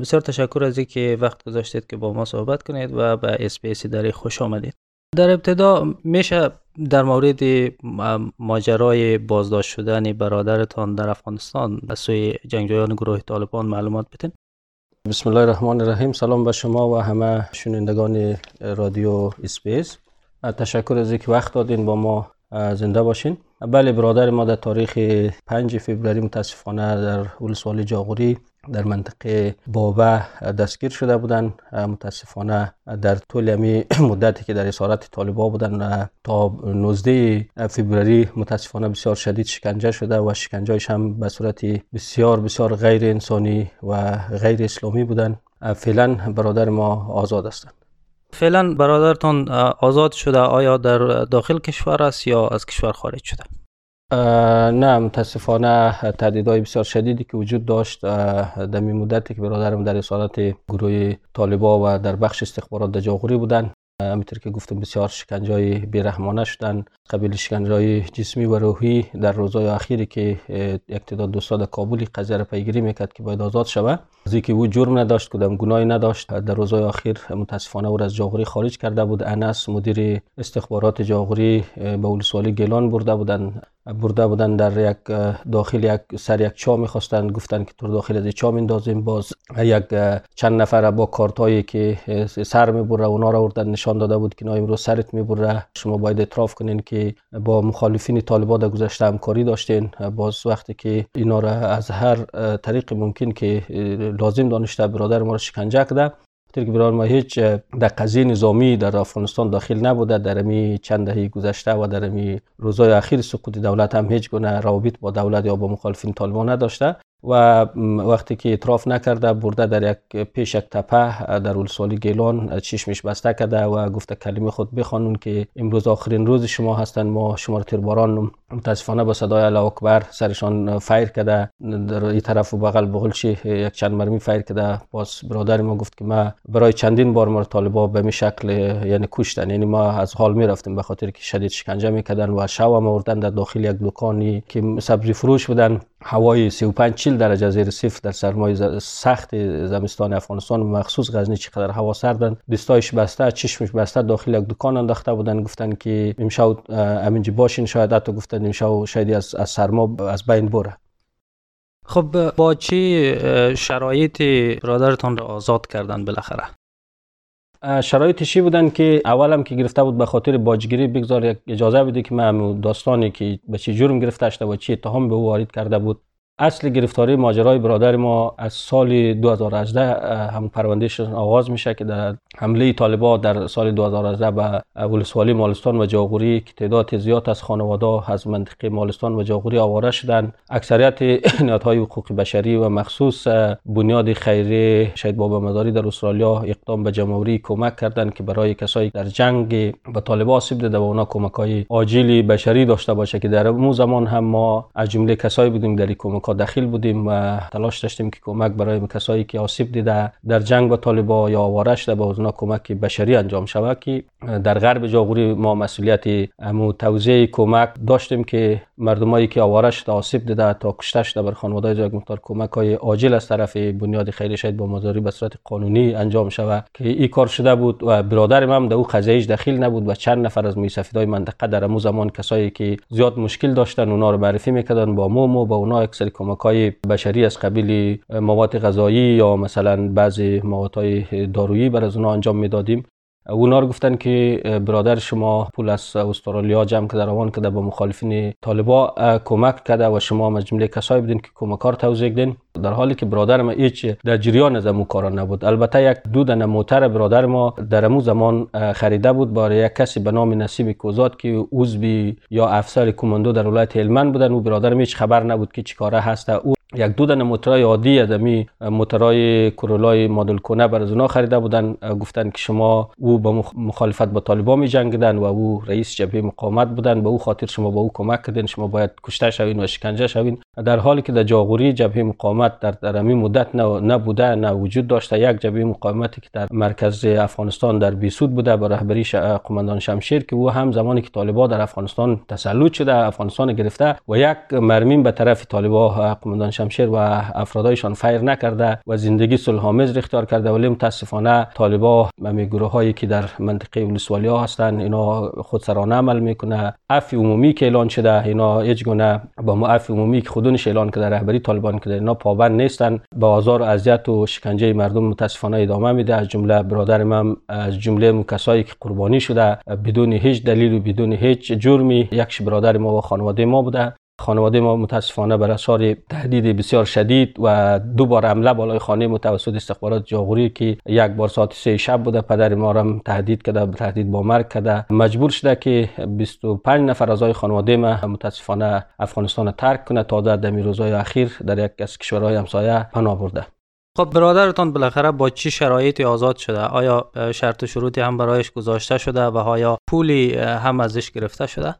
بسیار تشکر از اینکه وقت گذاشتید که با ما صحبت کنید و به SBS دری خوش آمدید. در ابتدا میشه در مورد ماجرای بازداشت شدن برادرتان در افغانستان از سوی جنگجویان گروه طالبان معلومات بدین. بسم الله الرحمن الرحیم. سلام به شما و همه شنوندگان رادیو SBS تشکر از اینکه وقت دادین با ما زنده باشین. بله برادر ما در تاریخ 5 فوریه متاسفانه در ولسوالی جاغوری در منطقه بابه دستگیر شده بودند متاسفانه در طول امی مدتی که در اسارت طالبا بودن تا 19 فوریه متاسفانه بسیار شدید شکنجه شده و شکنجهش هم به صورت بسیار بسیار غیر انسانی و غیر اسلامی بودن. فعلا برادر ما آزاد هستند. فعلا برادرتان آزاد شده آیا در داخل کشور است یا از کشور خارج شده؟ نه متاسفانه تهدیدهای بسیار شدیدی که وجود داشت در مدتی که برادرم در اسارت گروه طالبا و در بخش استخبارات در جاغوری بودن همینطور که گفتم بسیار شکنجای بیرحمانه شدن. قبیل شکنجای جسمی و روحی در روزهای اخیری که یک تعداد دوستا در کابل قضیه را پیگیری می‌کرد که باید آزاد شود. از که او جرم نداشت کدام گناهی نداشت در روزهای اخیر متاسفانه او از جاغوری خارج کرده بود. انس مدیر استخبارات جاغوری به ولسوالی گیلان برده بودن برده بودن در یک داخل یک سر یک چا می‌خواستن گفتن که تو داخل از چا میندازیم باز یک چند نفر با کارتایی که سر می‌بره اونا را وردن نشان داده بود که نه امروز سرت می‌بره. شما باید اعتراف کنین که با مخالفین طالبان در گذشته همکاری داشتین. باز وقتی که اینا را از هر طریق ممکن که لازم دانشته برادر ما را شکنجه کرده که برای ما هیچ در قضیه نظامی در افغانستان داخل نبوده در امی چند دهی گذشته و در امی روزهای اخیر سقوط دولت هم هیچ گونه روابط با دولت یا با مخالفین طالبان نداشته و وقتی که اعتراف نکرده برده در یک پیش یک تپه در ولسوالی گیلان چشمش بسته کرده و گفته کلمه خود بخوانون که امروز آخرین روز شما هستن ما شما تیرباران متاسفانه با صدای الله اکبر سرشان فایر کرده در این طرف و بغل بغل چی یک چند مرمی فایر کرده. باز برادر ما گفت که ما برای چندین بار ما طالبا به می شکل یعنی کشتن. یعنی ما از حال می رفتیم به خاطر که شدید شکنجه می‌کردن و شو ما آوردن در داخل یک دکانی که سبزی فروش بودن. هوای 35 40 درجه زیر صفر در سرمای سخت زمستان افغانستان. مخصوص غزنی چقدر هوا سردن دستایش بسته چشمش بسته داخل یک دکان انداخته بودن. گفتن که امشب امینجی باشین شاید حتی گفتن امشب شاید از, از سرما از بین بره. خب با چی شرایطی برادرتان را آزاد کردن بالاخره؟ شرایط چی بودن که اولم که گرفته بود به خاطر باجگیری بگذار یک اجازه بده که من داستانی که به چی جرم گرفته شده و چی اتهام به او وارد کرده بود. اصل گرفتاری ماجرای برادر ما از سال 2018 هم پروندهش آغاز میشه که در حمله طالبا در سال 2018 به ولسوالی مالستان و جاغوری که تعداد زیاد از خانواده از منطقه مالستان و جاغوری آواره شدن. اکثریت نهادهای حقوق بشری و مخصوص بنیاد خیری شهید بابا مزاری در استرالیا اقدام به جمهوری کمک کردند که برای کسایی در جنگ به طالبا آسیب دیده و اونا کمک های بشری داشته باشه که در اون زمان هم ما از جمله کسایی بودیم در کمک داخل بودیم و تلاش داشتیم که کمک برای کسایی که آسیب دیده در جنگ با طالبا یا آواره شده به کمک بشری انجام شود که در غرب جاغوری ما مسئولیت امو توزیع کمک داشتیم که مردمایی که آواره شده آسیب دیده تا کشته شده بر خانواده جای مختار کمک های عاجل از طرف بنیاد خیلی شاید با مزاری به صورت قانونی انجام شود که این کار شده بود و برادرم هم در او قضیه داخل نبود و چند نفر از میسفیدای منطقه در امو زمان کسایی که زیاد مشکل داشتن اونا رو معرفی می‌کردن با مو با اونا اکثر کمک های بشری از قبیل مواد غذایی یا مثلا بعضی مواد های دارویی بر از اونا انجام می‌دادیم. اونا رو گفتن که برادر شما پول از استرالیا جمع کرده روان کرده به مخالفین طالبا کمک کرده و شما جمله کسایی بودین که کمکار توزیع دین. در حالی که برادر ما هیچ در جریان از امو کارا نبود. البته یک دو دنه موتر برادر ما در امو زمان خریده بود. برای یک کسی به نام نسیم کوزاد که عضو یا افسر کماندو در ولایت هلمند بودن و برادر هیچ خبر نبود که چیکاره هست. او یک دو دانه موترای عادی از امی موترای کرولای مدل کنه بر از اونا خریده بودن. گفتن که شما او با مخالفت با طالبان می جنگیدن و او رئیس جبهه مقاومت بودن به او خاطر شما با او کمک کردین شما باید کشته شوین و شکنجه شوین. در حالی که در جاغوری جبهه مقاومت در در مدت نبوده نه وجود داشته. یک جبهه مقاومتی که در مرکز افغانستان در بیسود بوده با رهبری قماندان شمشیر که او هم زمانی که طالبا در افغانستان تسلط شده افغانستان گرفته و یک مرمین به طرف طالبا قماندان شمشیر و افرادایشان فیر نکرده و زندگی صلح آمیز اختیار کرده ولی متاسفانه طالبا می گروه هایی که در منطقه ولسوالی ها هستند اینا خودسرانه عمل می‌کنه. عفو عمومی که اعلان شده. اینا هیچ گونه با ما عمومی که خودونش اعلان کرده رهبری طالبان که اینا پابند نیستن. با آزار و اذیت و شکنجه مردم متاسفانه ادامه میده. از جمله برادر من از جمله کسایی که قربانی شده. بدون هیچ دلیل و بدون هیچ جرمی یک برادر ما و خانواده ما بوده. خانواده ما متاسفانه بر اثر تهدید بسیار شدید و دو بار حمله بالای خانه متوسط استخبارات جاغوری که یک بار ساعت سه شب بوده پدر ما را تهدید کرده تهدید با مرگ کرده. مجبور شده که 25 نفر از خانواده ما متاسفانه افغانستان ترک کنه تا در دمی روزهای اخیر در یک از کشورهای همسایه پناه برده. خب برادرتان بالاخره با چی شرایطی آزاد شده؟ آیا شرط و شروطی هم برایش گذاشته شده و آیا پولی هم ازش گرفته شده؟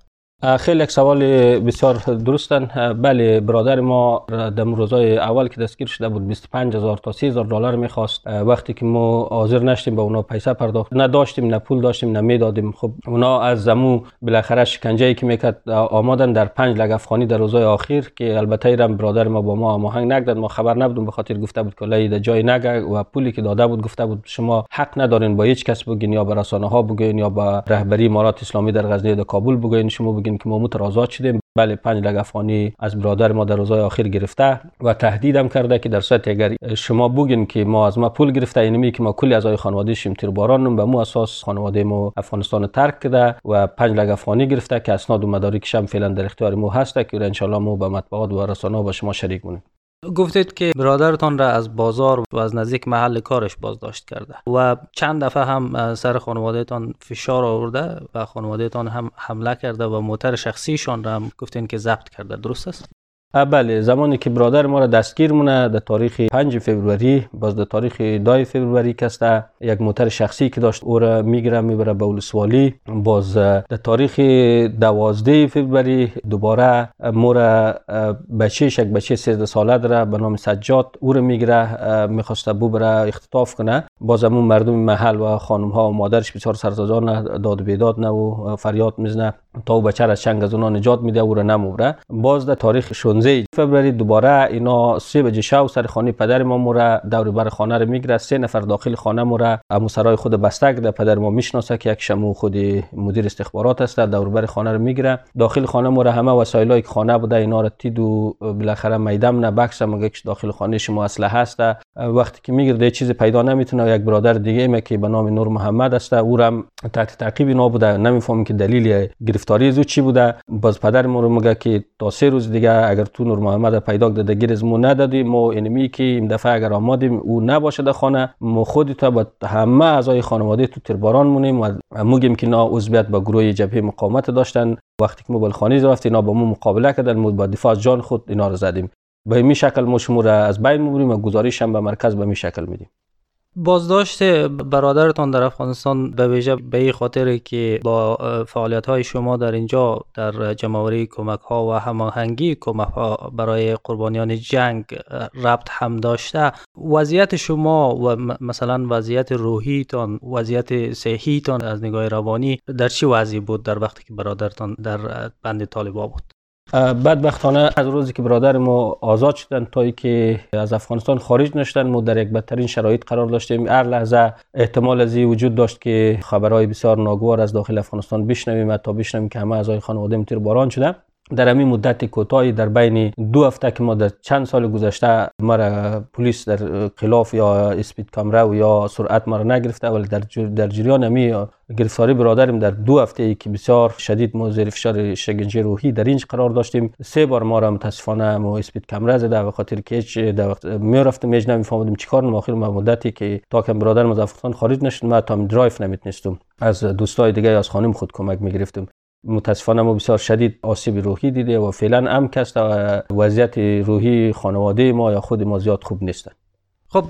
خیلی یک سوال بسیار درستن. بله برادر ما در روزای اول که دستگیر شده بود 25 هزار تا 30 هزار دلار می‌خواست. وقتی که ما حاضر نشدیم به اونا پیسه پرداخت نه داشتیم نه پول داشتیم نه می‌دادیم. خب اونا از زمو بالاخره شکنجه ای که می‌کرد آمادن در پنج لگ افغانی در روزای آخر که البته ایرم برادر ما با ما آهنگ نکرد ما خبر نبودیم به خاطر گفته بود که لای جای نگه و پولی که داده بود گفته بود شما حق ندارین با هیچ کس بگین یا به رسانه ها بگین یا با رهبری امارات اسلامی در غزنی در کابل بگین شما بگین که ما آزاد شدیم. بله پنج لگ افغانی از برادر ما در روزهای آخر گرفته و تهدیدم کرده که در صورت اگر شما بگین که ما از ما پول گرفته اینمی که ما کلی از خانواده شیم تیر باران به مو اساس خانواده ما افغانستان ترک کرده و پنج لگ افغانی گرفته که اسناد و مدارکش هم فعلا در اختیار ما هسته که ان شاء الله ما به مطبوعات و رسانه با شما شریک مونیم گفتید که برادرتان را از بازار و از نزدیک محل کارش بازداشت کرده و چند دفعه هم سر خانوادهتان فشار آورده و خانوادهتان هم حمله کرده و موتر شخصیشان را هم گفتین که ضبط کرده. درست است؟ بله زمانی که برادر ما را دستگیر مونه در تاریخ 5 فوریه باز در تاریخ 2 فوریه کسته یک موتر شخصی که داشت او را می‌گیره می‌بره به ولسوالی باز در تاریخ 12 فوریه دوباره ما را بچه یک بچه 13 ساله داره به نام سجاد او را می‌گیره می‌خواسته بو بره اختطاف کنه. باز همون مردم محل و خانم ها و مادرش بسیار سرزازان داد بیداد نه و فریاد می‌زنه. تا بچه را چنگ از اونا نجات میده او را نموبره باز در تاریخ 16 فوریه دوباره اینا سه بجه شو سر خانه پدر ما مورا دور بر خانه رو می‌گیره سه نفر داخل خانه مورا امو سرای خود بسته ده پدر ما می‌شناسه که یک شمو خود مدیر استخبارات است. دور بر خانه رو می‌گیره. داخل خانه مورا همه وسایلای خانه بوده. اینا رو تید و بالاخره میدم نه بکس مگه داخل خانه شما اسلحه هست وقتی که میگرده چیز پیدا نمی‌تونه. یک برادر دیگه که به نام نور محمد است. او هم تحت تعقیب اینا بوده. نمی‌فهمم که دلیل گرفتاری زو چی بوده. باز پدر ما رو میگه که تا سه روز دیگه اگر تو نور محمد پیدا کرده گیر از مو ندادی. ما اینمی که این دفعه اگر آمادیم او نباشه در خانه. ما خودی تا با همه اعضای خانواده تو ترباران مونیم و موگیم که نا عضویت با گروه جبهه مقاومت داشتن. وقتی که ما بالخانی رفت اینا با ما مقابله کردن. ما با دفاع جان خود اینا رو زدیم. به این شکل ما شما از بین می‌بریم و گزارش هم به مرکز به می شکل میدیم. بازداشت برادرتان در افغانستان به ویژه به خاطر که با فعالیت های شما در اینجا در جمعوری کمک ها و هماهنگی کمک ها برای قربانیان جنگ ربط هم داشته. وضعیت شما و مثلا وضعیت روحیتان وضعیت صحیتان از نگاه روانی در چی وضعی بود در وقتی که برادرتان در بند طالبا بود؟ بدبختانه از روزی که برادر ما آزاد شدن تا که از افغانستان خارج نشدن ما در یک بدترین شرایط قرار داشتیم. هر لحظه احتمال از وجود داشت که خبرهای بسیار ناگوار از داخل افغانستان بشنویم تا بشنویم که همه اعضای خانواده متیر باران شده در همین مدت کوتاهی در بین دو هفته که ما در چند سال گذشته مرا پلیس در خلاف یا اسپید کامرا و یا سرعت مرا نگرفته ولی در در جریان امی گرفتاری برادرم در دو هفته ای که بسیار شدید ما زیر فشار شکنجه روحی در اینج قرار داشتیم. سه بار ما را متاسفانه ما speed camera زده و خاطر که هیچ در وقت می رفتم هیچ نمیفهمیدم چیکار کنم آخر ما مدتی که تا که برادرم از افغانستان خارج نشد ما تا درایو نمی‌تونستم از دوستای دیگه از خانم خود کمک می‌گرفتم متاسفانه ما بسیار شدید آسیب روحی دیده و فعلا ام کست و وضعیت روحی خانواده ما یا خود ما زیاد خوب نیستن خب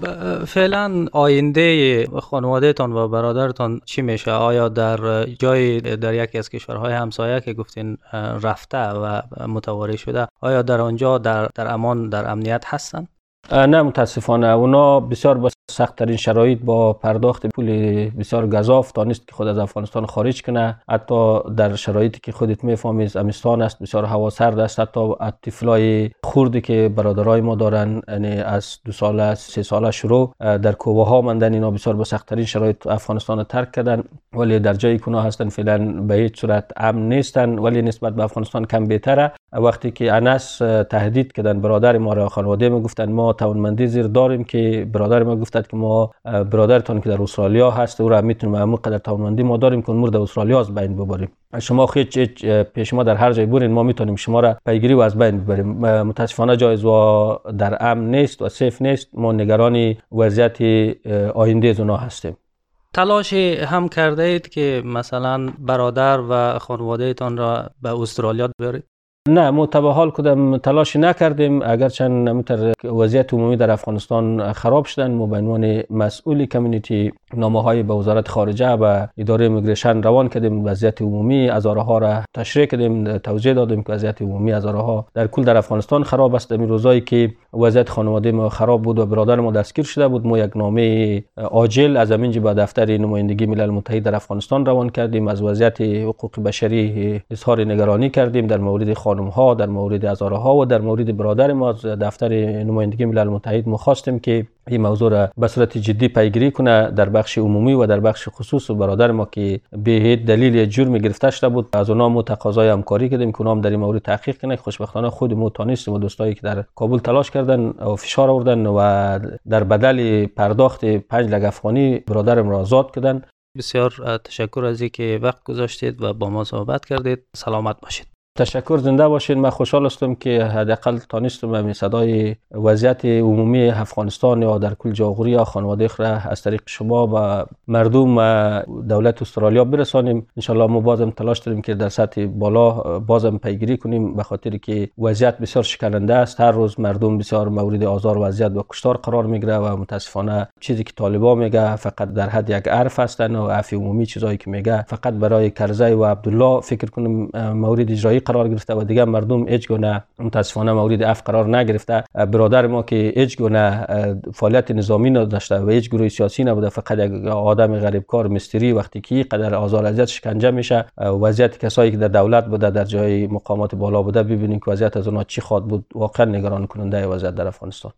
فعلا آینده خانوادهتان و برادرتان چی میشه؟ آیا در جای در یکی از کشورهای همسایه که گفتین رفته و متواری شده آیا در آنجا در, در امان در امنیت هستن؟ نه متاسفانه. اونا بسیار با سخت ترین شرایط با پرداخت پول بسیار گذاف تانست که خود از افغانستان خارج کنه. حتی در شرایطی که خودت می‌فهمی امستان است بسیار هوا سرد است. حتی طفلای خوردی که برادرای ما دارن یعنی از دو ساله سه ساله شروع در کوه ها ماندن اینا بسیار با سخت ترین شرایط افغانستان ترک کردن. ولی در جایی که هستن فعلا به هیچ صورت امن نیستن. ولی نسبت به افغانستان کم بهتره. وقتی که انس تهدید کردن برادر ما را خانواده ما گفتن ما توانمندی زیر داریم که برادر ما گفتد که ما برادرتان که در استرالیا هست او را می‌تونیم همون قدر توانمندی ما داریم که مورد استرالیا از بین ببریم. شما هیچ پیش ما در هر جای برین ما می‌تونیم شما را پیگیری و از بین ببریم. متاسفانه جایز و در امن نیست و سیف نیست. ما نگران وضعیت آینده از هستیم. تلاش هم کرده اید که مثلا برادر و خانواده تان را به استرالیا برید نه ما حال کدام تلاش نکردیم. اگرچند نمیتر وضعیت عمومی در افغانستان خراب شدن ما به عنوان مسئول کمیونیتی نامه های به وزارت خارجه و اداره امیگریشن روان کردیم. وضعیت عمومی ازاره ها را تشریح کردیم توضیح دادیم که وضعیت عمومی ازاره ها در کل در افغانستان خراب است. در روزایی که وضعیت خانواده ما خراب بود و برادر ما دستگیر شده بود ما یک نامه عاجل از همینجا به دفتر نمایندگی ملل متحد در افغانستان روان کردیم. از وضعیت حقوق بشری اظهار نگرانی کردیم. در مورد خانم ها در مورد ازاره ها و در مورد برادر ما از دفتر نمایندگی ملل متحد مخواستیم که این موضوع را به صورت جدی پیگیری کنه در بخش عمومی و در بخش خصوص و برادر ما که به دلیل جرم گرفته شده بود. از اونا مو تقاضای همکاری کردیم که اونام در این مورد تحقیق کنه خوشبختانه خود مو تانستیم و دوستایی که در کابل تلاش کردن و فشار آوردن و در بدل پرداخت 5 لک افغانی برادرم را آزاد کردن. بسیار تشکر از اینکه وقت گذاشتید و با ما صحبت کردید. سلامت باشید. تشکر زنده باشین. من خوشحال هستم که حداقل تانستم همین صدای وضعیت عمومی افغانستان یا در کل جاغوری یا خانواده را از طریق شما و مردم و دولت استرالیا برسانیم. انشالله ما بازم تلاش داریم که در سطح بالا بازم پیگیری کنیم به خاطر که وضعیت بسیار شکننده است. هر روز مردم بسیار مورد آزار و اذیت و کشتار قرار می‌گیره و متاسفانه چیزی که طالبا میگه فقط در حد یک عرف هستن و عفی عمومی چیزایی که میگه فقط برای کرزی و عبدالله فکر کنم مورد اجرایی قرار گرفته و دیگه مردم هیچ گونه متاسفانه مورد اف قرار نگرفته. برادر ما که هیچ گونه فعالیت نظامی نداشته و هیچ گروه سیاسی نبوده فقط یک آدم غریب کار مستری وقتی که قدر آزار اذیت شکنجه میشه. وضعیت کسایی که در دولت بوده در جای مقامات بالا بوده ببینید که وضعیت از اونها چی خواد بود. واقعا نگران کننده وضعیت در افغانستان.